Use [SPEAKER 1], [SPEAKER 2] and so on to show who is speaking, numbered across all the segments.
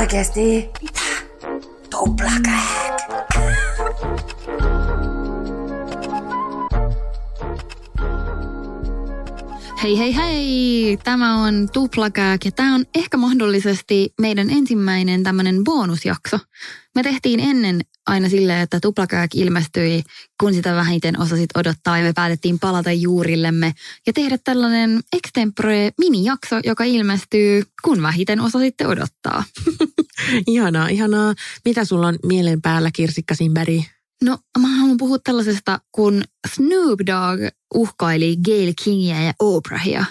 [SPEAKER 1] Oikeesti? Mitä? Tuplakääk.
[SPEAKER 2] Hei hei hei! Tämä on Tuplakääk ja tämä on ehkä mahdollisesti meidän ensimmäinen tämmöinen bonusjakso. Me tehtiin ennen aina silleen, että Tuplakääk ilmestyi, kun sitä vähiten osasit odottaa ja me päätettiin palata juurillemme ja tehdä tällainen extempore minijakso, joka ilmestyy, kun vähiten osasitte odottaa.
[SPEAKER 3] Ihanaa, ihanaa. Mitä sulla on mielen päällä, Kirsikka Simberg?
[SPEAKER 2] No, mä haluan puhua tällaisesta, kun Snoop Dogg uhkaili Gail Kingia ja Oprahia.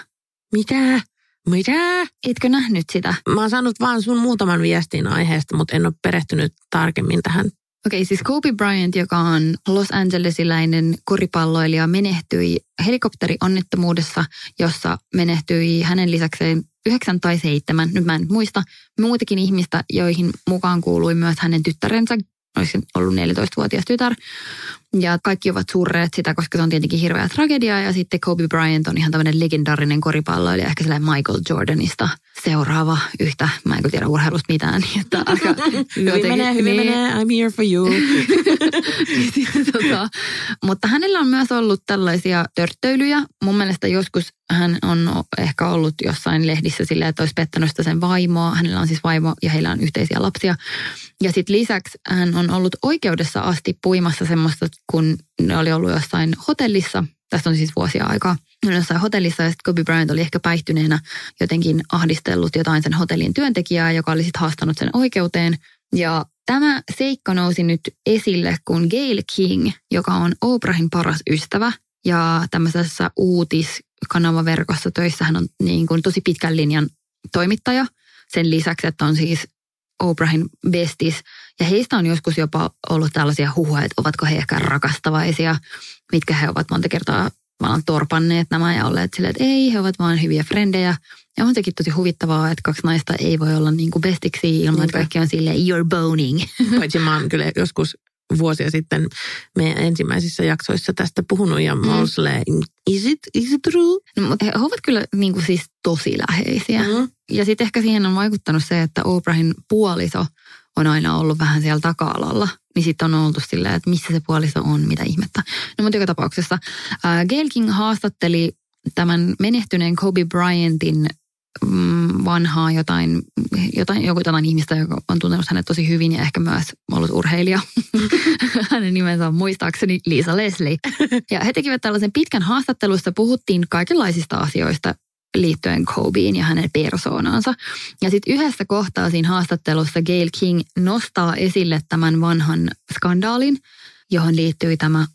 [SPEAKER 3] Mitä? Mitä?
[SPEAKER 2] Etkö nähnyt sitä?
[SPEAKER 3] Mä oon saanut vaan sun muutaman viestin aiheesta, mutta en ole perehtynyt tarkemmin tähän.
[SPEAKER 2] Okei, siis Kobe Bryant, joka on Los Angelesiläinen koripalloilija, menehtyi helikopterionnettomuudessa, jossa menehtyi hänen lisäkseen yhdeksän tai seitsemän, nyt mä en muista, muitakin ihmistä, joihin mukaan kuului myös hänen tyttärensä olisi ollut 14-vuotias tytär. Ja kaikki ovat surreet sitä, koska se on tietenkin hirveä tragedia. Ja sitten Kobe Bryant on ihan tämmöinen legendaarinen koripalloilija, ehkä sellainen Michael Jordanista seuraava yhtä. Mä en tiedä urheilusta mitään. Niin että aika
[SPEAKER 3] hyvin menee, hyvin niin. menee, I'm here for you.
[SPEAKER 2] Sitten, tota, mutta hänellä on myös ollut tällaisia törttöilyjä. Mun mielestä joskus hän on ehkä ollut jossain lehdissä sillä, että olisi pettänyt sitä sen vaimoa. Hänellä on siis vaimo ja heillä on yhteisiä lapsia. Ja sitten lisäksi hän on ollut oikeudessa asti puimassa semmoista, kun ne oli ollut jossain hotellissa. Tästä on siis vuosia aikaa. Jossain hotellissa ja sitten Kobe Bryant oli ehkä päihtyneenä jotenkin ahdistellut jotain sen hotellin työntekijää, joka oli sitten haastanut sen oikeuteen. Ja tämä seikka nousi nyt esille, kun Gail King, joka on Oprahin paras ystävä ja tämmöisessä uutiskanavaverkossa töissä hän on niin kuin tosi pitkän linjan toimittaja. Sen lisäksi, että on siis Oprahin bestis. Ja heistä on joskus jopa ollut tällaisia huhuja, että ovatko he ehkä rakastavaisia, mitkä he ovat monta kertaa vaan torpanneet nämä ja olleet silleen, että ei, he ovat vain hyviä frendejä. Ja on sekin tosi huvittavaa, että kaksi naista ei voi olla niin kuin bestiksi ilman, että kaikki on silleen, you're boning.
[SPEAKER 3] Paitsi mä oon kyllä joskus vuosia sitten meidän ensimmäisissä jaksoissa tästä puhunut ja mä mm. silleen, is it, is it true?
[SPEAKER 2] No, mutta he ovat kyllä niin kuin siis tosi läheisiä. Mm. Ja sitten ehkä siihen on vaikuttanut se, että Oprahin puoliso on aina ollut vähän siellä taka-alalla. Niin sitten on oltu silleen, että missä se puoliso on, mitä ihmettä. No mutta joka tapauksessa äh, Gail King haastatteli tämän menehtyneen Kobe Bryantin mm, vanhaa jotain, jotain, joku jotain ihmistä, joka on tuntenut hänet tosi hyvin ja ehkä myös ollut urheilija. Hänen nimensä on muistaakseni Lisa Leslie. Ja he tekivät tällaisen pitkän haastattelusta, puhuttiin kaikenlaisista asioista liittyen Kobeen ja hänen persoonaansa. Ja sitten yhdessä kohtaa siinä haastattelussa Gail King nostaa esille tämän vanhan skandaalin, johon liittyy tämä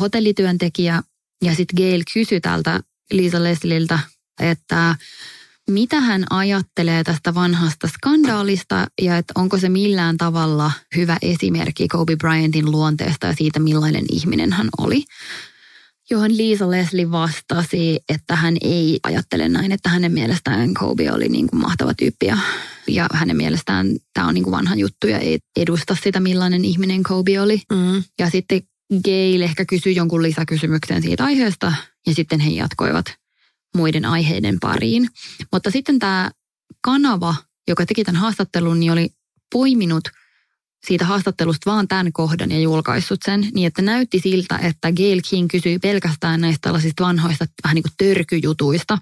[SPEAKER 2] hotellityöntekijä. Ja sitten Gail kysyi tältä Lisa Lesliltä, että mitä hän ajattelee tästä vanhasta skandaalista ja että onko se millään tavalla hyvä esimerkki Kobe Bryantin luonteesta ja siitä, millainen ihminen hän oli johon Liisa Leslie vastasi, että hän ei ajattele näin, että hänen mielestään Kobe oli niin kuin mahtava tyyppi ja, ja hänen mielestään tämä on niin kuin vanha juttu ja ei edusta sitä, millainen ihminen Kobe oli. Mm. Ja sitten Gail ehkä kysyi jonkun lisäkysymyksen siitä aiheesta ja sitten he jatkoivat muiden aiheiden pariin. Mutta sitten tämä kanava, joka teki tämän haastattelun, niin oli poiminut – siitä haastattelusta vaan tämän kohdan ja julkaissut sen, niin että näytti siltä, että Gail King kysyi pelkästään näistä tällaisista vanhoista vähän niin kuin törkyjutuista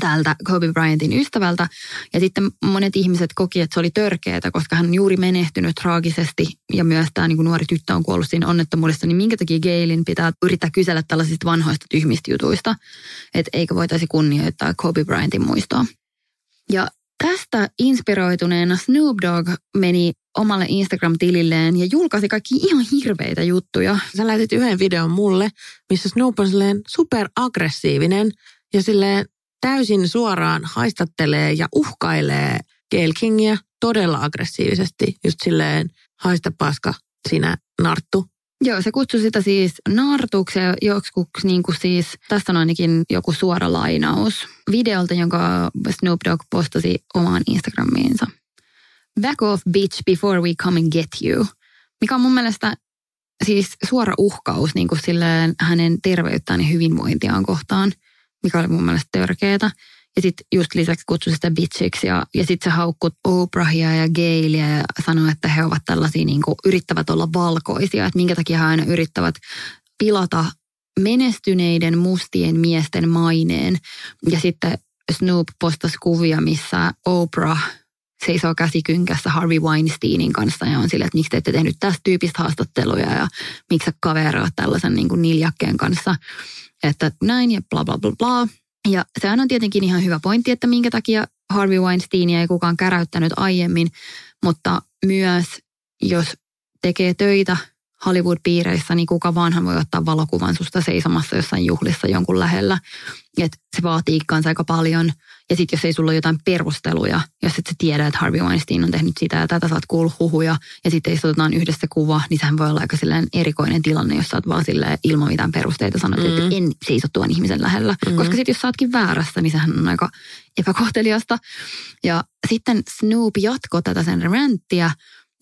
[SPEAKER 2] tältä Kobe Bryantin ystävältä. Ja sitten monet ihmiset koki, että se oli törkeätä, koska hän on juuri menehtynyt traagisesti ja myös tämä niin kuin nuori tyttö on kuollut siinä onnettomuudessa, niin minkä takia Gailin pitää yrittää kysellä tällaisista vanhoista tyhmistä jutuista, että eikö voitaisi kunnioittaa Kobe Bryantin muistoa. Ja Tästä inspiroituneena Snoop Dogg meni omalle Instagram-tililleen ja julkaisi kaikki ihan hirveitä juttuja.
[SPEAKER 3] Sä lähetit yhden videon mulle, missä Snoop on silleen superaggressiivinen ja silleen täysin suoraan haistattelee ja uhkailee Gail Kingia todella aggressiivisesti, just silleen haista paska sinä narttu.
[SPEAKER 2] Joo, se kutsui sitä siis naartuksi ja joskus niin kuin siis, tästä on ainakin joku suora lainaus videolta, jonka Snoop Dogg postasi omaan Instagramiinsa. Back off bitch before we come and get you. Mikä on mun mielestä siis suora uhkaus niin kuin silleen hänen terveyttään ja hyvinvointiaan kohtaan, mikä oli mun mielestä törkeetä. Ja sitten just lisäksi kutsui sitä bitchiksi ja, ja sitten se haukkut Oprahia ja Gailia ja sanoi, että he ovat tällaisia niin kuin, yrittävät olla valkoisia, että minkä takia he aina yrittävät pilata menestyneiden mustien miesten maineen. Ja sitten Snoop postasi kuvia, missä Oprah seisoo käsikynkässä Harvey Weinsteinin kanssa ja on sille, että miksi te ette tehnyt tästä tyypistä haastatteluja ja miksi sä kaveroit tällaisen niin kuin niljakkeen kanssa. Että näin ja bla bla bla bla. Ja sehän on tietenkin ihan hyvä pointti, että minkä takia Harvey Weinsteinia ei kukaan käräyttänyt aiemmin, mutta myös jos tekee töitä Hollywood-piireissä, niin kuka vaanhan voi ottaa valokuvan susta seisomassa jossain juhlissa jonkun lähellä. Et se vaatii kanssa aika paljon. Ja sitten jos ei sulla ole jotain perusteluja, jos et sä tiedä, että Harvey Weinstein on tehnyt sitä ja tätä, saat kuullut huhuja, ja sitten ei otetaan yhdessä kuva, niin sehän voi olla aika erikoinen tilanne, jos sä oot vaan silleen, ilman mitään perusteita sanot, mm. että en seiso tuon ihmisen lähellä. Mm. Koska sitten jos sä ootkin väärässä, niin sehän on aika epäkohteliasta. Ja sitten Snoop jatkoi tätä sen ranttia,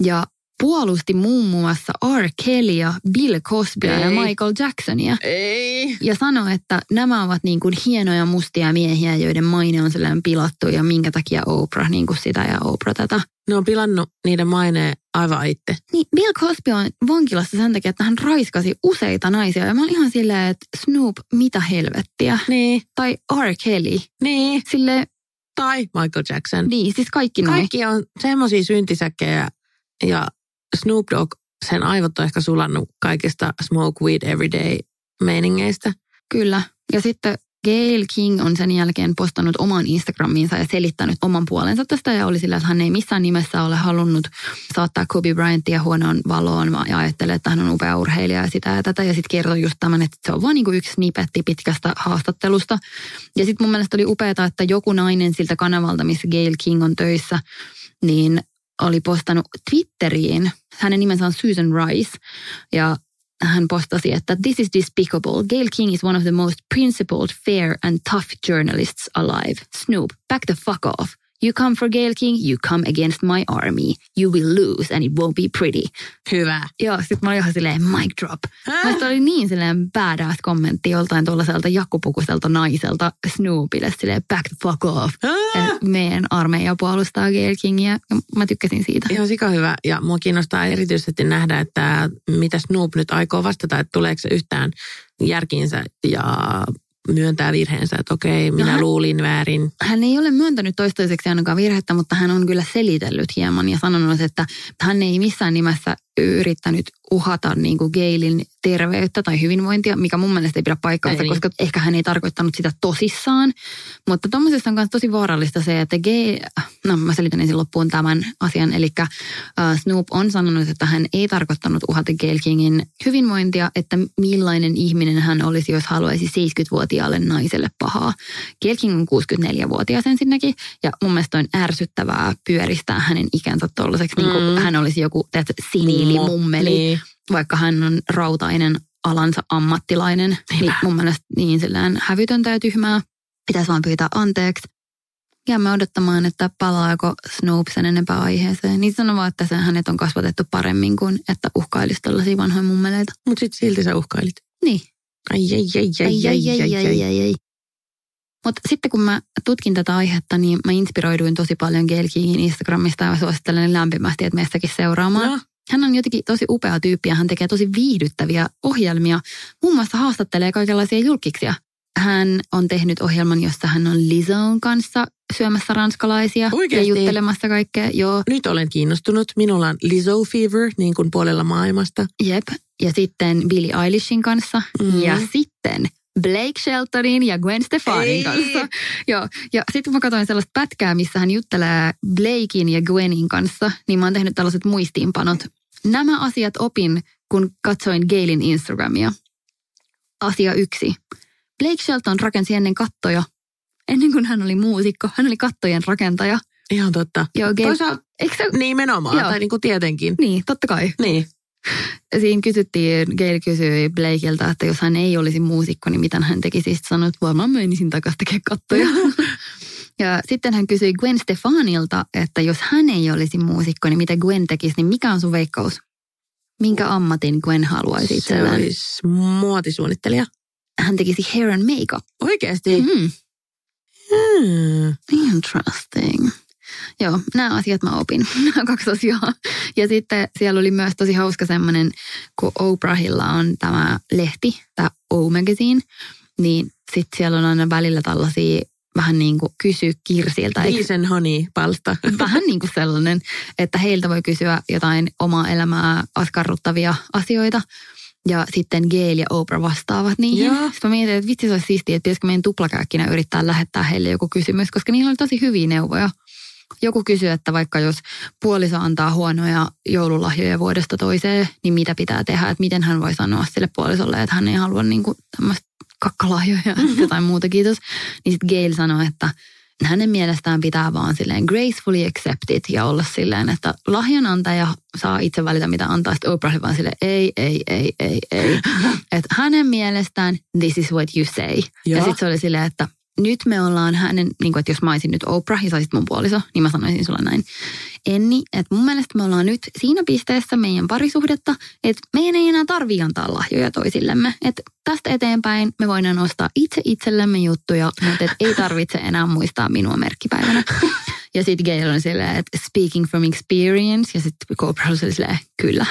[SPEAKER 2] ja puolusti muun muassa R. Kellyä, Bill Cosbya ja Michael Jacksonia.
[SPEAKER 3] Ei.
[SPEAKER 2] Ja sanoi, että nämä ovat niin kuin hienoja mustia miehiä, joiden maine on sellainen pilattu ja minkä takia Oprah niin kuin sitä ja Oprah tätä.
[SPEAKER 3] Ne on pilannut niiden maineen aivan itse.
[SPEAKER 2] Niin, Bill Cosby on vankilassa sen takia, että hän raiskasi useita naisia. Ja mä olin ihan silleen, että Snoop, mitä helvettiä.
[SPEAKER 3] Niin.
[SPEAKER 2] Tai R. Kelly.
[SPEAKER 3] Niin.
[SPEAKER 2] Sille
[SPEAKER 3] Tai Michael Jackson.
[SPEAKER 2] Niin, siis kaikki noin.
[SPEAKER 3] Kaikki on semmoisia syntisäkkejä ja Snoop Dogg, sen aivot on ehkä sulannut kaikista smoke weed everyday meiningeistä.
[SPEAKER 2] Kyllä. Ja sitten Gail King on sen jälkeen postannut oman Instagramiinsa ja selittänyt oman puolensa tästä ja oli sillä, että hän ei missään nimessä ole halunnut saattaa Kobe Bryantia huonoon valoon ja ajattelee, että hän on upea urheilija ja sitä ja tätä. Ja sitten kertoi just tämän, että se on vain niin yksi snipetti pitkästä haastattelusta. Ja sitten mun mielestä oli upeaa, että joku nainen siltä kanavalta, missä Gail King on töissä, niin oli postannut Twitteriin, hänen nimensä on Susan Rice, ja hän postasi, että this is despicable. Gail King is one of the most principled, fair and tough journalists alive. Snoop, back the fuck off. You come for Gail King, you come against my army. You will lose and it won't be pretty.
[SPEAKER 3] Hyvä.
[SPEAKER 2] Joo, sit mä olin ihan silleen mic drop. Mä oli niin silleen badass kommentti joltain tuollaiselta jakkupukuiselta naiselta Snoopille silleen back the fuck off. Ja meidän armeija puolustaa Gail Kingia. Ja mä tykkäsin siitä.
[SPEAKER 3] Ihan sika hyvä. Ja mua kiinnostaa erityisesti nähdä, että mitä Snoop nyt aikoo vastata, että tuleeko se yhtään järkiinsä ja myöntää virheensä, että okei, minä no hän, luulin väärin.
[SPEAKER 2] Hän ei ole myöntänyt toistaiseksi ainakaan virhettä, mutta hän on kyllä selitellyt hieman ja sanonut, että hän ei missään nimessä yrittänyt uhata niin kuin Gailin terveyttä tai hyvinvointia, mikä mun mielestä ei pidä paikkaansa, ei. koska ehkä hän ei tarkoittanut sitä tosissaan. Mutta tuommoisesta on myös tosi vaarallista se, että Gail, no mä selitän ensin loppuun tämän asian, eli uh, Snoop on sanonut, että hän ei tarkoittanut uhata Gail Kingin hyvinvointia, että millainen ihminen hän olisi, jos haluaisi 70-vuotiaalle naiselle pahaa. Gail King on 64-vuotias ensinnäkin, ja mun mielestä on ärsyttävää pyöristää hänen ikänsä tuollaiseksi, mm. niin kuin hän olisi joku tiilimummeli, niin. vaikka hän on rautainen alansa ammattilainen. Niin Niinpä. Niin mun mielestä niin sillään hävytöntä ja tyhmää. Pitäisi vaan pyytää anteeksi. Jäämme odottamaan, että palaako Snoop sen enempää aiheeseen. Niin sanon vaan, että sen hänet on kasvatettu paremmin kuin, että uhkailisi tällaisia vanhoja mummeleita.
[SPEAKER 3] Mut sit silti sä uhkailit.
[SPEAKER 2] Niin.
[SPEAKER 3] Ai ai ai ai ai, ai, ai, ai, ai, ai,
[SPEAKER 2] ai. Mut sitten kun mä tutkin tätä aihetta, niin mä inspiroiduin tosi paljon Gelkiin Instagramista ja suosittelen lämpimästi, että meistäkin seuraamaan. No. Hän on jotenkin tosi upea tyyppi ja hän tekee tosi viihdyttäviä ohjelmia. Muun muassa haastattelee kaikenlaisia julkiksia. Hän on tehnyt ohjelman, jossa hän on Lizon kanssa syömässä ranskalaisia
[SPEAKER 3] Oikeasti?
[SPEAKER 2] ja juttelemassa kaikkea. Joo.
[SPEAKER 3] Nyt olen kiinnostunut. Minulla on Lizzo fever niin kuin puolella maailmasta.
[SPEAKER 2] Jep. Ja sitten Billie Eilishin kanssa. Mm. Ja sitten Blake Sheltonin ja Gwen Stefanin Ei. kanssa. Joo. Ja sitten mä katsoin sellaista pätkää, missä hän juttelee Blakein ja Gwenin kanssa, niin mä oon tehnyt tällaiset muistiinpanot. Nämä asiat opin, kun katsoin Gailin Instagramia. Asia yksi. Blake Shelton rakensi ennen kattoja. Ennen kuin hän oli muusikko, hän oli kattojen rakentaja.
[SPEAKER 3] Ihan totta.
[SPEAKER 2] Joo, Gail,
[SPEAKER 3] Toisaalta
[SPEAKER 2] eikö se,
[SPEAKER 3] nimenomaan,
[SPEAKER 2] Joo.
[SPEAKER 3] tai niin kuin tietenkin.
[SPEAKER 2] niin, totta kai.
[SPEAKER 3] Niin.
[SPEAKER 2] Siinä kysyttiin, Gail kysyi Blakeilta, että jos hän ei olisi muusikko, niin mitä hän tekisi. Sitten sanoi, että varmaan menisin takaisin tekemään kattoja. ja sitten hän kysyi Gwen Stefanilta, että jos hän ei olisi muusikko, niin mitä Gwen tekisi, niin mikä on sun veikkaus? Minkä ammatin Gwen haluaisi
[SPEAKER 3] Se
[SPEAKER 2] itselleen?
[SPEAKER 3] olisi muotisuunnittelija.
[SPEAKER 2] Hän tekisi hair and makeup.
[SPEAKER 3] Oikeasti?
[SPEAKER 2] Mm,
[SPEAKER 3] Hmm.
[SPEAKER 2] interesting. Joo, nämä asiat mä opin. Nämä kaksi asiaa. Ja sitten siellä oli myös tosi hauska semmoinen, kun Oprahilla on tämä lehti, tämä O-magazine, niin sitten siellä on aina välillä tällaisia vähän niin kuin kysy Kirsiltä. eikö-
[SPEAKER 3] Peace and honey palsta.
[SPEAKER 2] vähän niin kuin sellainen, että heiltä voi kysyä jotain omaa elämää askarruttavia asioita. Ja sitten Gail ja Oprah vastaavat niihin.
[SPEAKER 3] Joo.
[SPEAKER 2] Sitten mä mietin, että vitsi se olisi siistiä, että pitäisikö meidän tuplakäykkinä yrittää lähettää heille joku kysymys, koska niillä oli tosi hyviä neuvoja. Joku kysyi, että vaikka jos puoliso antaa huonoja joululahjoja vuodesta toiseen, niin mitä pitää tehdä, että miten hän voi sanoa sille puolisolle, että hän ei halua niinku tämmöistä kakkalahjoja ja jotain muuta, kiitos. Niin sitten Gail sanoi, että hänen mielestään pitää vaan silleen gracefully accept it ja olla silleen, että lahjanantaja saa itse valita mitä antaa. Sitten Oprah vaan silleen, ei, ei, ei, ei, ei. että hänen mielestään this is what you say. Ja, ja sitten se oli silleen, että nyt me ollaan hänen, niin kuin, että jos mä olisin nyt Oprah ja saisit mun puoliso, niin mä sanoisin sulle näin. Enni, että mun mielestä me ollaan nyt siinä pisteessä meidän parisuhdetta, että meidän ei enää tarvii antaa lahjoja toisillemme. Että tästä eteenpäin me voidaan ostaa itse itsellemme juttuja, mutta et ei tarvitse enää muistaa minua merkkipäivänä. Ja sitten Gail on silleen, että speaking from experience, ja sitten Oprah oli silleen, kyllä.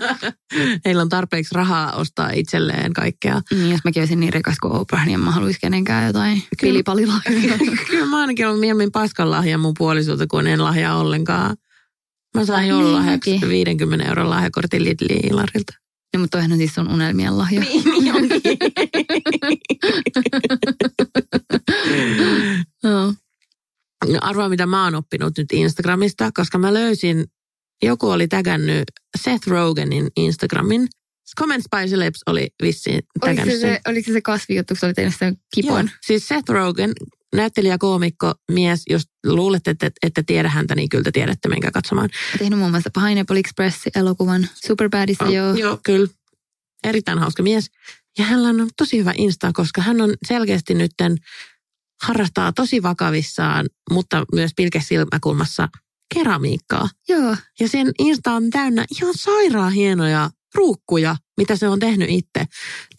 [SPEAKER 3] Heillä on tarpeeksi rahaa ostaa itselleen kaikkea.
[SPEAKER 2] Niin, jos mäkin olisin niin rikas kuin Oprah, niin en mä haluaisi kenenkään jotain
[SPEAKER 3] Kyllä.
[SPEAKER 2] pilipalilahjoja.
[SPEAKER 3] Kyllä mä ainakin olen mieluummin paskan lahja mun puolisolta, kun en lahjaa ollenkaan. Mä sain
[SPEAKER 2] Niin
[SPEAKER 3] joululahjaksi
[SPEAKER 2] mäkin.
[SPEAKER 3] 50 euron lahjakortin Lidliin Ilarilta.
[SPEAKER 2] No, mutta toihan on siis sun unelmien lahja.
[SPEAKER 3] Niin onkin.
[SPEAKER 2] Joo.
[SPEAKER 3] No, Arvaa, mitä mä oon oppinut nyt Instagramista, koska mä löysin, joku oli tägännyt Seth Rogenin Instagramin. Comment by Celebs oli vissiin
[SPEAKER 2] Oliko se, se, oliko se se kasvijuttu, kun se oli tehnyt sen kipon?
[SPEAKER 3] Joo. Siis Seth Rogen, näyttelijä, koomikko, mies, jos luulette, että ette tiedä häntä, niin kyllä te tiedätte, menkää katsomaan.
[SPEAKER 2] Tehnyt muun muassa Pineapple Express-elokuvan Superbadissa
[SPEAKER 3] Oh,
[SPEAKER 2] joo.
[SPEAKER 3] Joo, kyllä. Erittäin hauska mies. Ja hänellä on tosi hyvä Insta, koska hän on selkeästi nytten harrastaa tosi vakavissaan, mutta myös pilkesilmäkulmassa keramiikkaa.
[SPEAKER 2] Joo,
[SPEAKER 3] Ja sen Insta on täynnä ihan sairaan hienoja ruukkuja, mitä se on tehnyt itse.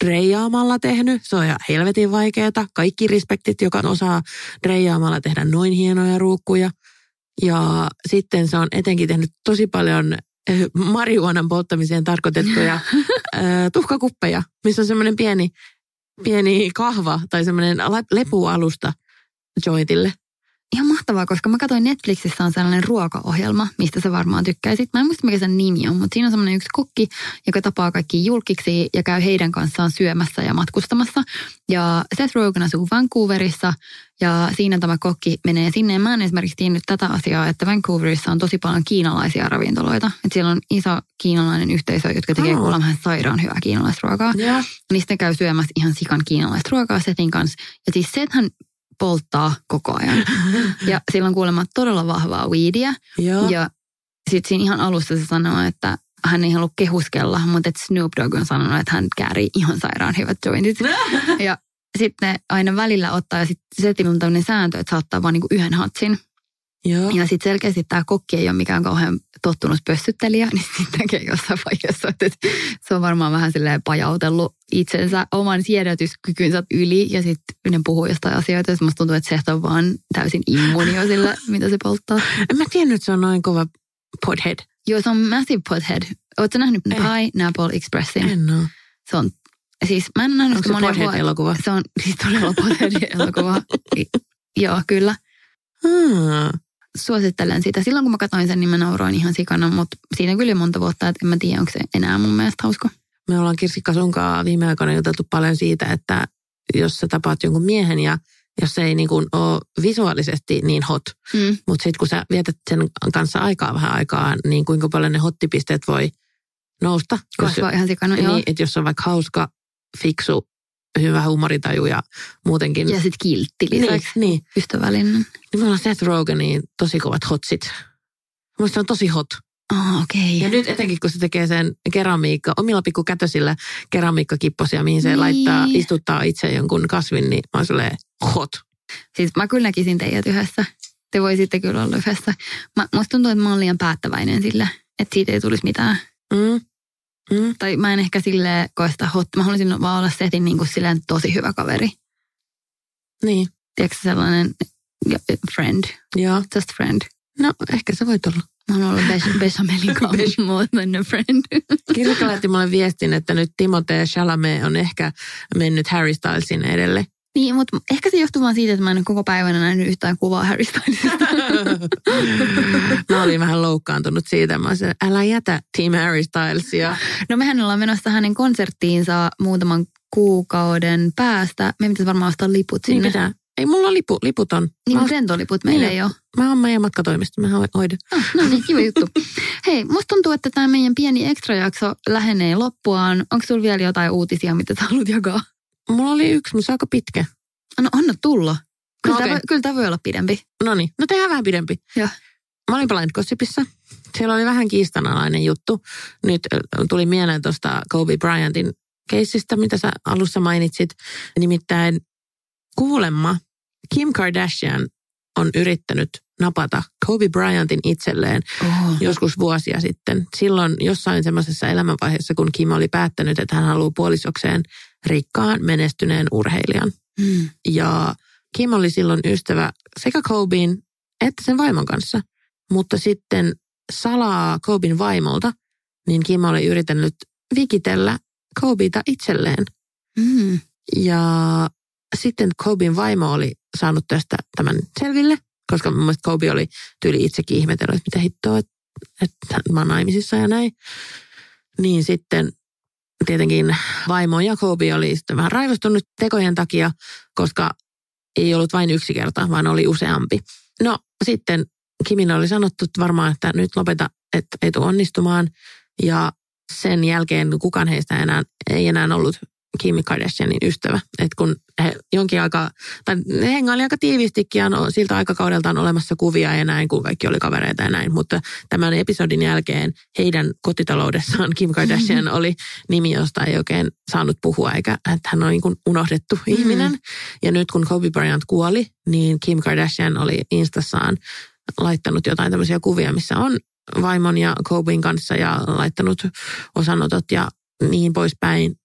[SPEAKER 3] Reijaamalla tehnyt, se on ihan helvetin vaikeeta. Kaikki respektit, joka osaa reijaamalla tehdä noin hienoja ruukkuja. Ja sitten se on etenkin tehnyt tosi paljon eh, marihuonan polttamiseen tarkoitettuja eh, tuhkakuppeja, missä on semmoinen pieni, pieni kahva tai semmoinen lepualusta jointille.
[SPEAKER 2] Ihan mahtavaa, koska mä katsoin Netflixissä on sellainen ruokaohjelma, mistä sä varmaan tykkäisit. Mä en muista mikä sen nimi on, mutta siinä on semmoinen yksi kokki, joka tapaa kaikki julkiksi ja käy heidän kanssaan syömässä ja matkustamassa. Ja Seth Rogen asuu Vancouverissa ja siinä tämä kokki menee sinne. Ja Mä en esimerkiksi tiennyt tätä asiaa, että Vancouverissa on tosi paljon kiinalaisia ravintoloita. Että siellä on iso kiinalainen yhteisö, jotka tekee
[SPEAKER 3] Aa.
[SPEAKER 2] kuulemma sairaan hyvää kiinalaista ruokaa.
[SPEAKER 3] Ja.
[SPEAKER 2] Niin sitten käy syömässä ihan sikan kiinalaista ruokaa Setin kanssa. Ja siis Sethän polttaa koko ajan. Ja sillä on kuulemma todella vahvaa weedia.
[SPEAKER 3] Joo.
[SPEAKER 2] Ja sitten siinä ihan alussa se sanoo, että hän ei halua kehuskella, mutta että Snoop Dogg on sanonut, että hän käärii ihan sairaan hyvät jointit. ja sitten aina välillä ottaa, ja sitten Setillä on tämmöinen sääntö, että saattaa vaan niinku yhden hatsin.
[SPEAKER 3] Joo.
[SPEAKER 2] Ja sitten selkeästi tämä kokki ei ole mikään kauhean tottunut pössyttelijä, niin sitten näkee jossain vaiheessa, että se on varmaan vähän silleen pajautellut itsensä oman siedätyskykynsä yli ja sitten ne puhuu jostain asioita. Ja musta tuntuu, että se on vaan täysin immuuni jo sillä, mitä se polttaa.
[SPEAKER 3] En mä tiennyt, että se on noin kova pothead.
[SPEAKER 2] Joo, se on Massive Pothead. Oletko nähnyt
[SPEAKER 3] Eh.
[SPEAKER 2] Pineapple Expressin?
[SPEAKER 3] En oo.
[SPEAKER 2] Se on, siis mä en nähnyt sitä
[SPEAKER 3] se
[SPEAKER 2] monen vuoden.
[SPEAKER 3] pothead-elokuva?
[SPEAKER 2] Se on siis todella Pothead-elokuva. Joo, kyllä.
[SPEAKER 3] Hmm.
[SPEAKER 2] Suosittelen sitä. Silloin kun mä katsoin sen, niin mä nauroin ihan sikana, mutta siinä on kyllä monta vuotta, että en mä tiedä, onko se enää mun mielestä hauska.
[SPEAKER 3] Me ollaan Kirsikka sunkaan viime aikoina juteltu paljon siitä, että jos sä tapaat jonkun miehen ja jos se ei niin kuin ole visuaalisesti niin hot,
[SPEAKER 2] Mm.
[SPEAKER 3] mutta sitten kun sä vietät sen kanssa aikaa vähän aikaa, niin kuinka paljon ne hottipisteet voi nousta.
[SPEAKER 2] Kasvaa ihan sikana, joo.
[SPEAKER 3] niin, että jos on vaikka hauska, fiksu, hyvä humoritaju ja muutenkin.
[SPEAKER 2] Ja sitten kiltti lisäksi.
[SPEAKER 3] niin, niin.
[SPEAKER 2] Ystävällinen.
[SPEAKER 3] Niin mulla on Seth Rogenin tosi kovat hotsit. Musta se on tosi hot.
[SPEAKER 2] Oh, okei.
[SPEAKER 3] Ja
[SPEAKER 2] Okay.
[SPEAKER 3] nyt etenkin, kun se tekee sen keramiikka, omilla pikkukätösillä keramiikkakipposia, mihin se
[SPEAKER 2] Niin.
[SPEAKER 3] laittaa, istuttaa itse jonkun kasvin, niin mä oon hot.
[SPEAKER 2] Siis mä kyllä näkisin teidät yhdessä. Te voisitte kyllä olla yhdessä. Mä, musta tuntuu, että mä oon liian päättäväinen sille, että siitä ei tulisi mitään.
[SPEAKER 3] Mm. Mm.
[SPEAKER 2] Tai mä en ehkä sille koe sitä hot. Mä haluaisin vaan olla setin niin kuin silleen tosi hyvä kaveri.
[SPEAKER 3] Niin,
[SPEAKER 2] Tiedätkö sellainen ja- friend,
[SPEAKER 3] joo.
[SPEAKER 2] just friend.
[SPEAKER 3] No, ehkä se voi olla.
[SPEAKER 2] Mä oon ollut Besh- Bechamelin kanssa more than a friend.
[SPEAKER 3] Kirsikka laitti mulle viestin, että nyt Timothée Chalamet on ehkä mennyt Harry Stylesin edelle.
[SPEAKER 2] Niin, mutta ehkä se johtuu vaan siitä, että mä en koko päivänä nähnyt yhtään kuvaa Harry Stylesista.
[SPEAKER 3] mä olin vähän loukkaantunut siitä. Mä olisin, älä jätä Team Harry Stylesia.
[SPEAKER 2] No mehän ollaan menossa hänen konserttiinsa muutaman kuukauden päästä. Me pitäisi varmaan ostaa liput
[SPEAKER 3] Niin
[SPEAKER 2] sinne.
[SPEAKER 3] pitää. Ei, mulla lipu, liput on.
[SPEAKER 2] Niin, mutta lentoliput meillä
[SPEAKER 3] Niin.
[SPEAKER 2] ei ole.
[SPEAKER 3] mä oon meidän matkatoimisto, mä hoidan.
[SPEAKER 2] Ah, no niin, kiva juttu. Hei, musta tuntuu, että tämä meidän pieni extra-jakso lähenee loppuaan. Onko sulla vielä jotain uutisia, mitä sä haluat jakaa?
[SPEAKER 3] Mulla oli yksi, mutta se on aika pitkä.
[SPEAKER 2] No anna tulla. Kyllä,
[SPEAKER 3] No
[SPEAKER 2] tämä, kyllä tämä voi olla pidempi.
[SPEAKER 3] No niin, no tehdään vähän pidempi.
[SPEAKER 2] Joo.
[SPEAKER 3] Mä olin Blind Gossipissa. Siellä oli vähän kiistanalainen juttu. Nyt tuli mieleen tuosta Kobe Bryantin keissistä, mitä sä alussa mainitsit. Nimittäin kuulemma Kim Kardashian on yrittänyt napata Kobe Bryantin itselleen
[SPEAKER 2] Oh.
[SPEAKER 3] joskus vuosia sitten. Silloin jossain semmoisessa elämänvaiheessa, kun Kim oli päättänyt, että hän haluaa puolisokseen rikkaan, menestyneen urheilijan.
[SPEAKER 2] Mm.
[SPEAKER 3] Ja Kim oli silloin ystävä sekä Kobein että sen vaimon kanssa. Mutta sitten salaa Kobein vaimolta, niin Kim oli yrittänyt vikitellä Kobeita itselleen.
[SPEAKER 2] Mm.
[SPEAKER 3] Ja sitten Kobein vaimo oli saanut tästä tämän selville, koska mun mielestä Kobe oli tyyli itsekin ihmetellyt, että mitä hittoa, että, että mä oon naimisissa ja näin. Niin sitten tietenkin vaimo ja Kobe oli sitten vähän raivostunut tekojen takia, koska ei ollut vain yksi kerta, vaan oli useampi. No sitten Kimin oli sanottu että varmaan, että nyt lopeta, että ei tule onnistumaan. Ja sen jälkeen kukaan heistä enää, ei enää ollut Kim Kardashianin ystävä. Et kun he jonkin aikaa, tai ne hengaili aika tiivistikin ja no, siltä aikakaudelta on olemassa kuvia ja näin, kun kaikki oli kavereita ja näin. Mutta tämän episodin jälkeen heidän kotitaloudessaan Kim Kardashian oli nimi, josta ei oikein saanut puhua, eikä että hän on niin kuin unohdettu ihminen. Ja nyt kun Kobe Bryant kuoli, niin Kim Kardashian oli Instassaan laittanut jotain tämmöisiä kuvia, missä on vaimon ja Kobein kanssa ja laittanut osanotot ja niin poispäin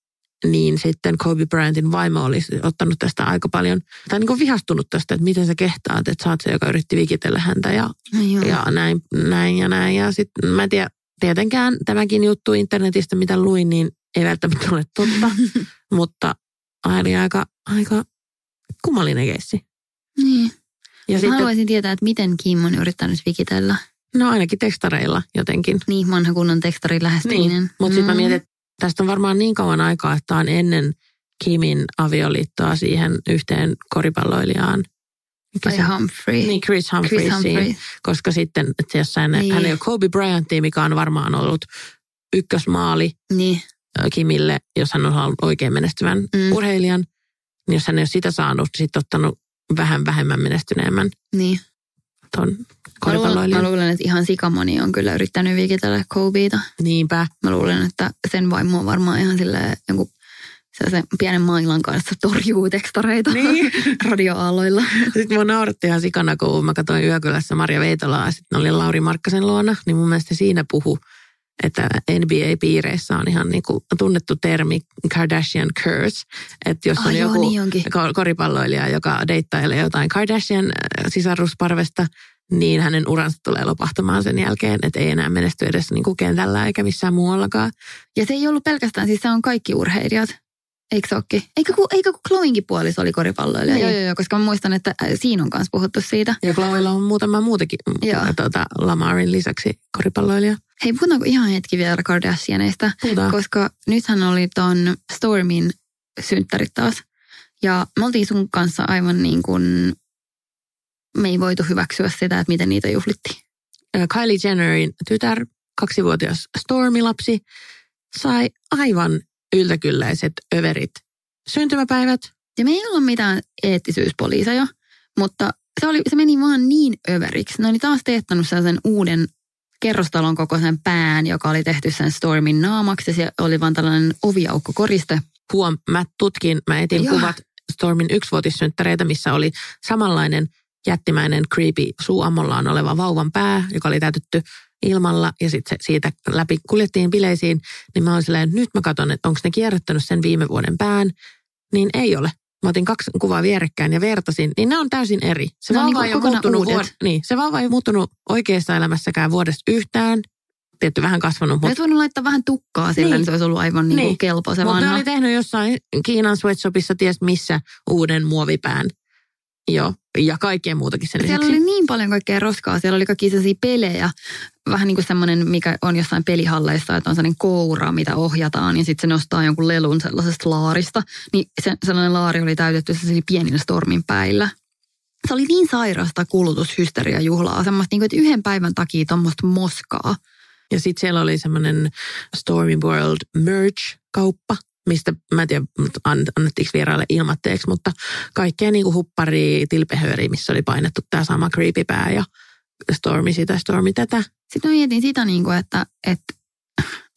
[SPEAKER 3] niin sitten Kobe Bryantin vaimo olisi ottanut tästä aika paljon, tai niin kuin vihastunut tästä, että miten sä kehtaat, että sä oot se, joka yritti vikitellä häntä ja,
[SPEAKER 2] No
[SPEAKER 3] ja näin, näin ja näin. Ja sitten mä en tiedä, tietenkään tämäkin juttu internetistä, mitä luin, niin ei välttämättä ole totta, mutta oli aika, aika kummallinen keissi.
[SPEAKER 2] Niin.
[SPEAKER 3] Ja
[SPEAKER 2] Mä
[SPEAKER 3] sitten,
[SPEAKER 2] haluaisin tietää, että miten Kim on yrittänyt vikitellä.
[SPEAKER 3] no ainakin tekstareilla jotenkin.
[SPEAKER 2] Niin, vanha kunnon tekstarin lähestyminen.
[SPEAKER 3] Niin, mutta sitten mä
[SPEAKER 2] Mm.
[SPEAKER 3] mietin, että tästä on varmaan niin kauan aikaa, että on ennen Kimin avioliittoa siihen yhteen koripalloilijaan. Mikä se-
[SPEAKER 2] Humphrey.
[SPEAKER 3] Niin, Chris Humphreys.
[SPEAKER 2] Chris Humphrey.
[SPEAKER 3] Koska sitten, että jos hän,
[SPEAKER 2] Niin.
[SPEAKER 3] hän ei ole Kobe Bryantia, mikä on varmaan ollut ykkösmaali
[SPEAKER 2] Niin.
[SPEAKER 3] Kimille, jos hän on halunnut oikein menestyvän
[SPEAKER 2] Mm.
[SPEAKER 3] mm. urheilijan. Niin jos hän ei ole sitä saanut, sitten ottanut vähän vähemmän menestyneemmän
[SPEAKER 2] Niin.
[SPEAKER 3] ton
[SPEAKER 2] Mä luulen, mä luulen, että ihan sikamoni on kyllä yrittänyt vikitellä Kobeita.
[SPEAKER 3] Niinpä.
[SPEAKER 2] Mä luulen, että sen vaimo on varmaan ihan silleen jonkun sellaisen pienen mailan kanssa torjuu tekstareita
[SPEAKER 3] Niin.
[SPEAKER 2] radioaalloilla.
[SPEAKER 3] Sitten mua nauratti ihan sikana, kun mä katsoin Yökylässä Maria Veitolaa, sitten oli Lauri Markkasen luona, niin mun mielestä siinä puhu, että NBA-piireissä on ihan niin kuin tunnettu termi Kardashian curse, että jos on
[SPEAKER 2] joo,
[SPEAKER 3] joku
[SPEAKER 2] niin onkin.
[SPEAKER 3] ko- koripalloilija, joka deittailee jotain Kardashian äh, sisarusparvesta, niin hänen uransa tulee lopahtamaan sen jälkeen, että ei enää menesty edes niin kuin kentällä eikä missään muuallakaan.
[SPEAKER 2] Ja se ei ollut pelkästään, siis se on kaikki urheilijat. Eikö se ookin? Eikö, kun- eikö kun Chloinkin puoliso oli koripalloilija?
[SPEAKER 3] Niin.
[SPEAKER 2] Joo, joo, joo, koska mä muistan, että äh, siinä on kanssa puhuttu siitä.
[SPEAKER 3] Ja Chloella on muutama muutakin
[SPEAKER 2] Joo.
[SPEAKER 3] tuota, Lamarin lisäksi koripalloilija.
[SPEAKER 2] Hei, puhutaanko ihan hetki vielä Kardashianeista?
[SPEAKER 3] Puhutaan.
[SPEAKER 2] Koska nythän oli ton Stormin synttärit taas. Ja me oltiin sun kanssa aivan niin kuin, me ei voitu hyväksyä sitä, että miten niitä juhlittiin.
[SPEAKER 3] Kylie Jennerin tytär, kaksivuotias Stormy-lapsi, sai aivan yltäkylläiset överit syntymäpäivät.
[SPEAKER 2] Ja me ei olla mitään eettisyyspoliiseja, mutta se, oli, se meni vaan niin överiksi. Ne oli taas teettänyt sen uuden kerrostalon kokoisen pään, joka oli tehty sen Stormin naamaksi. Ja se oli vaan tällainen oviaukko koriste.
[SPEAKER 3] Huom, mä tutkin, mä etin
[SPEAKER 2] Joo.
[SPEAKER 3] kuvat Stormin yksivuotissynttäreitä, missä oli samanlainen jättimäinen creepy suuammollaan oleva vauvan pää, joka oli täytetty ilmalla ja sitten siitä läpi kuljettiin bileisiin, niin mä olin silleen, nyt mä katson, että onko ne kierrättänyt sen viime vuoden pään, niin ei ole. Mä otin kaksi kuvaa vierekkäin ja vertasin, niin ne on täysin eri. Se
[SPEAKER 2] Ne on
[SPEAKER 3] vauva
[SPEAKER 2] niinku
[SPEAKER 3] ei muuttunut, vuod- niin, se vauva ei muuttunut oikeassa elämässäkään vuodesta yhtään. Tietty vähän kasvanut, mutta
[SPEAKER 2] Mutta... voinut laittaa vähän tukkaa sillä,
[SPEAKER 3] Niin.
[SPEAKER 2] niin, niin se olisi ollut aivan niin.
[SPEAKER 3] Niin.
[SPEAKER 2] Niin kelpo se
[SPEAKER 3] Mutta oli tehnyt jossain Kiinan sweatshopissa ties missä uuden muovipään. Joo, ja kaikkea muutakin sen
[SPEAKER 2] Siellä
[SPEAKER 3] lisäksi.
[SPEAKER 2] oli niin paljon kaikkea roskaa. Siellä oli kaikki sellaisia pelejä. Vähän niin kuin semmoinen, mikä on jossain pelihalleissa, että on sellainen koura, mitä ohjataan. Ja sitten se nostaa jonkun lelun sellaisesta laarista. Niin se, sellainen laari oli täytetty sellaisilla pienillä stormin päillä. Se oli niin sairasta kulutushysteria-juhlaa. Semmoista, niin kuin, että yhden päivän takia tuommoista moskaa.
[SPEAKER 3] Ja sitten siellä oli semmoinen Stormy World merch-kauppa, mistä mä en tiedä, annettiinko vieraille ilmatteeksi, mutta kaikkea niin kuin huppari, tilpehööri, missä oli painettu tämä sama creepy pää ja Stormy sitä, Stormy tätä.
[SPEAKER 2] Sitten mä mietin sitä, niin kuin, että, että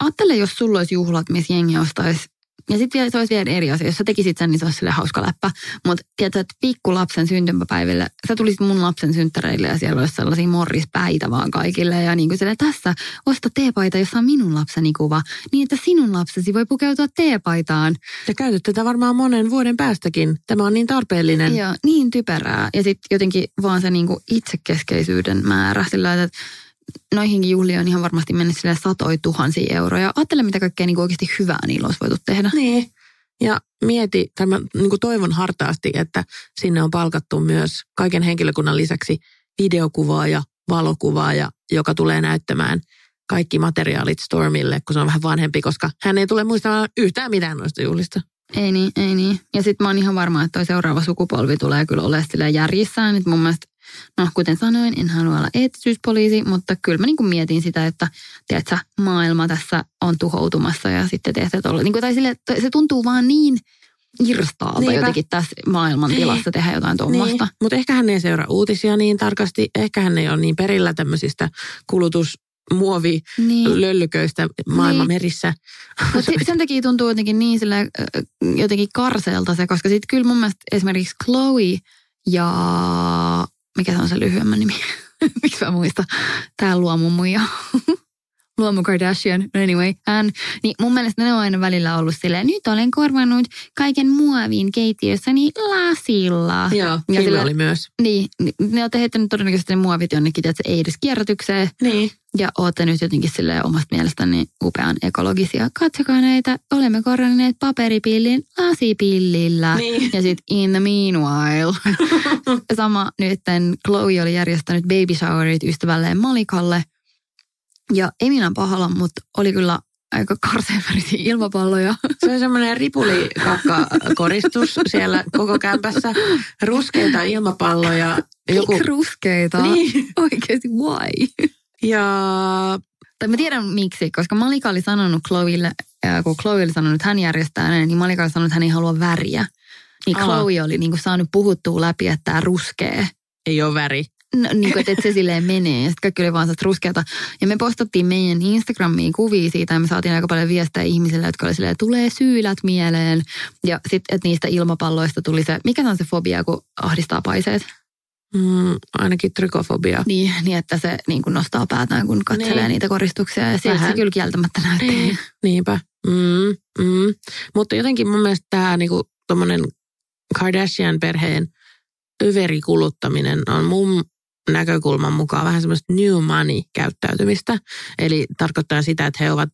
[SPEAKER 2] ajattele, jos sulla olisi juhlat, missä jengi ostaisi ja sitten se olisi vielä eri asia. Jos sä tekisit sen, niin se olisi sille hauska läppä. Mutta tiedätkö, että pikkulapsen syntymäpäiville, sä tulisit mun lapsen synttäreille ja siellä olisi sellaisia morrispäitä vaan kaikille. Ja niin kuin sille, tässä, osta teepaita, jossa on minun lapseni kuva. Niin, että sinun lapsesi voi pukeutua teepaitaan.
[SPEAKER 3] Ja käytät tätä varmaan monen vuoden päästäkin. Tämä on niin tarpeellinen.
[SPEAKER 2] Ja niin typerää. Ja sitten jotenkin vaan se niinku itsekeskeisyyden määrä. Sillä että noihinkin juhliin on ihan varmasti mennyt sille satoi tuhansia euroja. Ajattele, mitä kaikkea niinku oikeasti hyvää niillä olisi voitu tehdä.
[SPEAKER 3] Niin. Ja mieti, tämä, niin kuin toivon hartaasti, että sinne on palkattu myös kaiken henkilökunnan lisäksi videokuvaaja, valokuvaaja, joka tulee näyttämään kaikki materiaalit Stormille, kun se on vähän vanhempi, koska hän ei tule muistamaan yhtään mitään noista juhlista.
[SPEAKER 2] Ei niin, ei niin. Ja sitten mä oon ihan varma, että toi seuraava sukupolvi tulee kyllä olemaan silleen järjissään. Et mun mielestä, no kuten sanoin, en halua olla eettisyyspoliisi, mutta kyllä mä niinku mietin sitä, että tiedätkö, maailma tässä on tuhoutumassa ja sitten teette tuolla. Niinku, tai sille, se tuntuu vaan niin irstaalta
[SPEAKER 3] Niinpä.
[SPEAKER 2] jotenkin tässä maailman
[SPEAKER 3] Niin.
[SPEAKER 2] tilassa tehdä jotain tuommoista.
[SPEAKER 3] Niin, mutta ehkä hän ei seuraa uutisia niin tarkasti, ehkä hän ei ole niin perillä tämmöisistä kulutusmuovi
[SPEAKER 2] Niin.
[SPEAKER 3] löllyköistä maailman
[SPEAKER 2] Niin.
[SPEAKER 3] merissä.
[SPEAKER 2] Mutta sen takia tuntuu jotenkin niin sille, jotenkin karseelta se, koska sitten kyllä mun mielestä esimerkiksi Chloe ja mikä se on se lyhyemmän nimi? Miksi mä muista? Tää luomu muija. Luomu Kardashian, no anyway, hän, niin mun mielestä ne on aina välillä ollut silleen, nyt olen korvannut kaiken muovin keittiössäni lasilla.
[SPEAKER 3] Joo,
[SPEAKER 2] Ja sillä-
[SPEAKER 3] oli myös.
[SPEAKER 2] Niin, ni- ne olette heittänyt todennäköisesti ne muovit jonnekin, että ei edes kierrätykseen.
[SPEAKER 3] Niin.
[SPEAKER 2] Ja ootte nyt jotenkin sille omasta mielestäni upean ekologisia. Katsokaa näitä, olemme korjanneet paperipillin lasipillillä.
[SPEAKER 3] Niin.
[SPEAKER 2] Ja sitten in the meanwhile. Sama nyt Chloe oli järjestänyt baby showerit ystävälleen Malikalle. Ja ei minä pahalla, mutta oli kyllä aika karseenvärisiä ilmapalloja.
[SPEAKER 3] Se on semmoinen ripulikakkakoristus siellä koko kämpässä. Ruskeita ilmapalloja. Joku,
[SPEAKER 2] Joku... Ruskeita.
[SPEAKER 3] niin.
[SPEAKER 2] Oikeasti, why?
[SPEAKER 3] Ja
[SPEAKER 2] Tai mä tiedän miksi, koska Malika oli sanonut Chloelle, kun Chloe oli sanonut, että hän järjestää näin, niin Malika oli sanonut, että hän ei halua väriä. Niin. Chloe oli niin kuin saanut puhuttua läpi, että tämä ruskee.
[SPEAKER 3] ei ole väri.
[SPEAKER 2] No, niin kuin, että, se silleen menee. Ja sitten kaikki oli vaan ruskeata. Ja me postattiin meidän Instagramiin kuvia siitä ja me saatiin aika paljon viestejä ihmisille, jotka oli silleen, tulee syylät mieleen. Ja sitten, että niistä ilmapalloista tuli se, mikä se on se fobia, kun ahdistaa paiseet?
[SPEAKER 3] Mm, ainakin trikofobia.
[SPEAKER 2] Niin, niin että se niin kuin nostaa päätään, kun katselee
[SPEAKER 3] Niin.
[SPEAKER 2] niitä koristuksia. Ja sieltä se kyllä kieltämättä näytti.
[SPEAKER 3] Niin, niinpä. Mm, mm. Mutta jotenkin mun mielestä tämä niinku, Kardashian-perheen överikuluttaminen on mun näkökulman mukaan vähän semmoista new money-käyttäytymistä. Eli tarkoittaa sitä, että he ovat,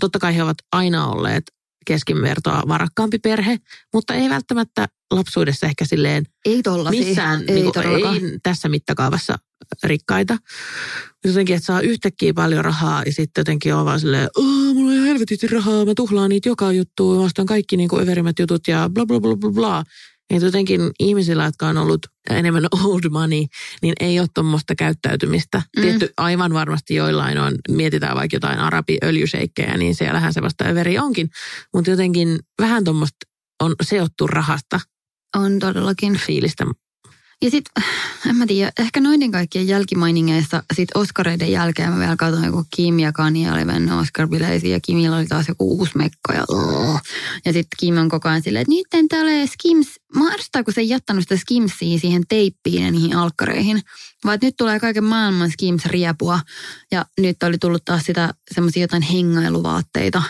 [SPEAKER 3] totta kai he ovat aina olleet keskivertoa varakkaampi perhe, mutta ei välttämättä lapsuudessa ehkä silleen
[SPEAKER 2] Ei
[SPEAKER 3] missään
[SPEAKER 2] ei,
[SPEAKER 3] niin kuin, ei tässä mittakaavassa rikkaita. Jotenkin, että saa yhtäkkiä paljon rahaa ja sitten jotenkin on vaan silleen, mulla on helvetisti rahaa, mä tuhlaan niitä joka juttu, mä ostan kaikki niin kuin överimmät jutut ja bla bla bla bla bla. Että jotenkin ihmisillä, jotka on ollut enemmän old money, niin ei ole tuommoista käyttäytymistä.
[SPEAKER 2] Mm.
[SPEAKER 3] Tietty aivan varmasti joillain on, mietitään vaikka jotain arabiöljyseikkejä, niin siellähän se vasta överi onkin. Mutta jotenkin vähän tuommoista on seottu rahasta
[SPEAKER 2] On todellakin.
[SPEAKER 3] fiilistä.
[SPEAKER 2] Ja sitten, en mä tiedä, ehkä noiden kaikkien jälkimainingeissa, sit Oscareiden jälkeen mä vielä katsoin, joku Kim ja Kanye oli mennyt Oscar-bileisiin ja Kimillä oli taas joku uusi mekko ja Ja sitten Kim on koko ajan silleen, että nyt en tää ole Skims, mä arvostan, kun se ei jättänyt sitä Skimsia siihen teippiin ja niihin alkkareihin. Vaan nyt tulee kaiken maailman Skims-riepua ja nyt oli tullut taas sitä semmoisia jotain hengailuvaatteita,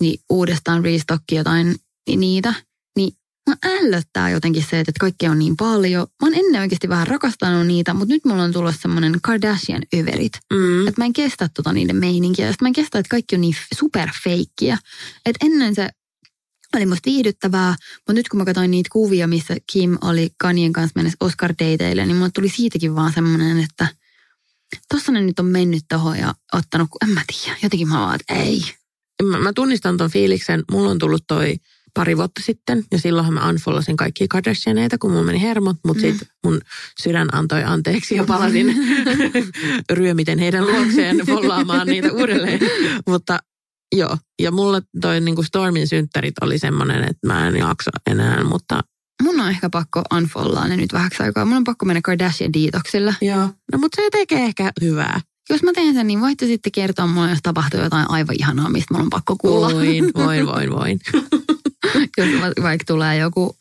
[SPEAKER 2] niin uudestaan restocki jotain niitä. Mä ällöttää jotenkin se, että kaikkea on niin paljon. Mä oon ennen oikeasti vähän rakastanut niitä, mutta nyt mulla on tullut semmoinen Kardashian överit.
[SPEAKER 3] Mm.
[SPEAKER 2] Että mä en kestä tota niiden meininkiä. Ja mä en kestä, että kaikki on niin superfeikkiä. Että ennen se oli musta viihdyttävää, mutta nyt kun mä katsoin niitä kuvia, missä Kim oli Kanien kanssa mennessä Oscar-dateille, niin mulle tuli siitäkin vaan semmoinen, että tossa ne nyt on mennyt tohon ja ottanut, en mä tiedä, jotenkin mä vaan, että ei.
[SPEAKER 3] Mä, mä tunnistan ton fiiliksen. Mulla on tullut toi pari vuotta sitten ja silloinhan mä unfollasin kaikkia Kardashianeita, kun mulla meni hermot, mutta mm. sitten mun sydän antoi anteeksi ja palasin ryömiten heidän luokseen follaamaan niitä uudelleen. mutta joo, ja mulla toi niinku Stormin synttärit oli semmoinen, että mä en jaksa enää, mutta
[SPEAKER 2] Mun on ehkä pakko unfollaa ne nyt vähäksi aikaa. Mun on pakko mennä Kardashian detoxille.
[SPEAKER 3] joo. No mutta se tekee ehkä hyvää.
[SPEAKER 2] Jos mä teen sen, niin voitte sitten kertoa mulle, jos tapahtuu jotain aivan ihanaa, mistä mun on pakko kuulla.
[SPEAKER 3] Voin, voin, voin, voin.
[SPEAKER 2] jos va- vaikka tulee joku,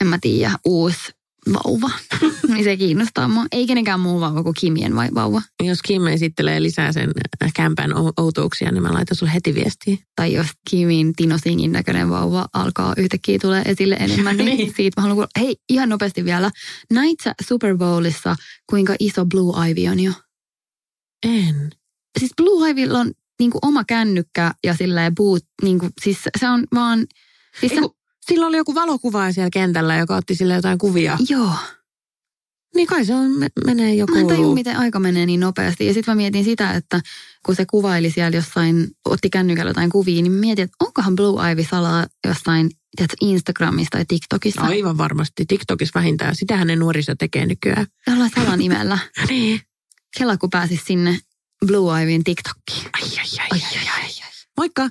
[SPEAKER 2] en mä tiedä, uusi vauva, niin se kiinnostaa mua. Ei kenenkään muu vauva kuin Kimien vai vauva.
[SPEAKER 3] Jos Kim esittelee lisää sen kämpän ou- outouksia, niin mä laitan sulle heti viestiä.
[SPEAKER 2] Tai jos Kimin Tino Singin näköinen vauva alkaa yhtäkkiä tulee esille enemmän, niin,
[SPEAKER 3] Niin.
[SPEAKER 2] siitä mä haluan kuulla. Hei, ihan nopeasti vielä. Näit sä Super Bowlissa, kuinka iso Blue Ivy on jo?
[SPEAKER 3] En.
[SPEAKER 2] Siis Blue Ivylla on niinku oma kännykkä ja silleen boot, niinku, siis se on vaan... Siis
[SPEAKER 3] Eiku, silloin oli joku valokuvaaja siellä kentällä, joka otti sille jotain kuvia.
[SPEAKER 2] joo.
[SPEAKER 3] Niin kai se on, me, menee joku...
[SPEAKER 2] Mä en tajua, miten aika menee niin nopeasti. Ja sitten mä mietin sitä, että kun se kuvaili siellä jossain, otti kännykällä jotain kuvia, niin mietin, että onkohan Blue Ivy salaa jossain tiedätkö, Instagramissa tai TikTokissa.
[SPEAKER 3] Aivan varmasti. TikTokissa vähintään. Sitähän ne nuoriso tekee nykyään.
[SPEAKER 2] Jollain salanimellä.
[SPEAKER 3] Niin.
[SPEAKER 2] Kela, kun pääsis sinne Blue Ivyn TikTokkiin.
[SPEAKER 3] Ai, ai, ai, ai, ai, ai. Moikka!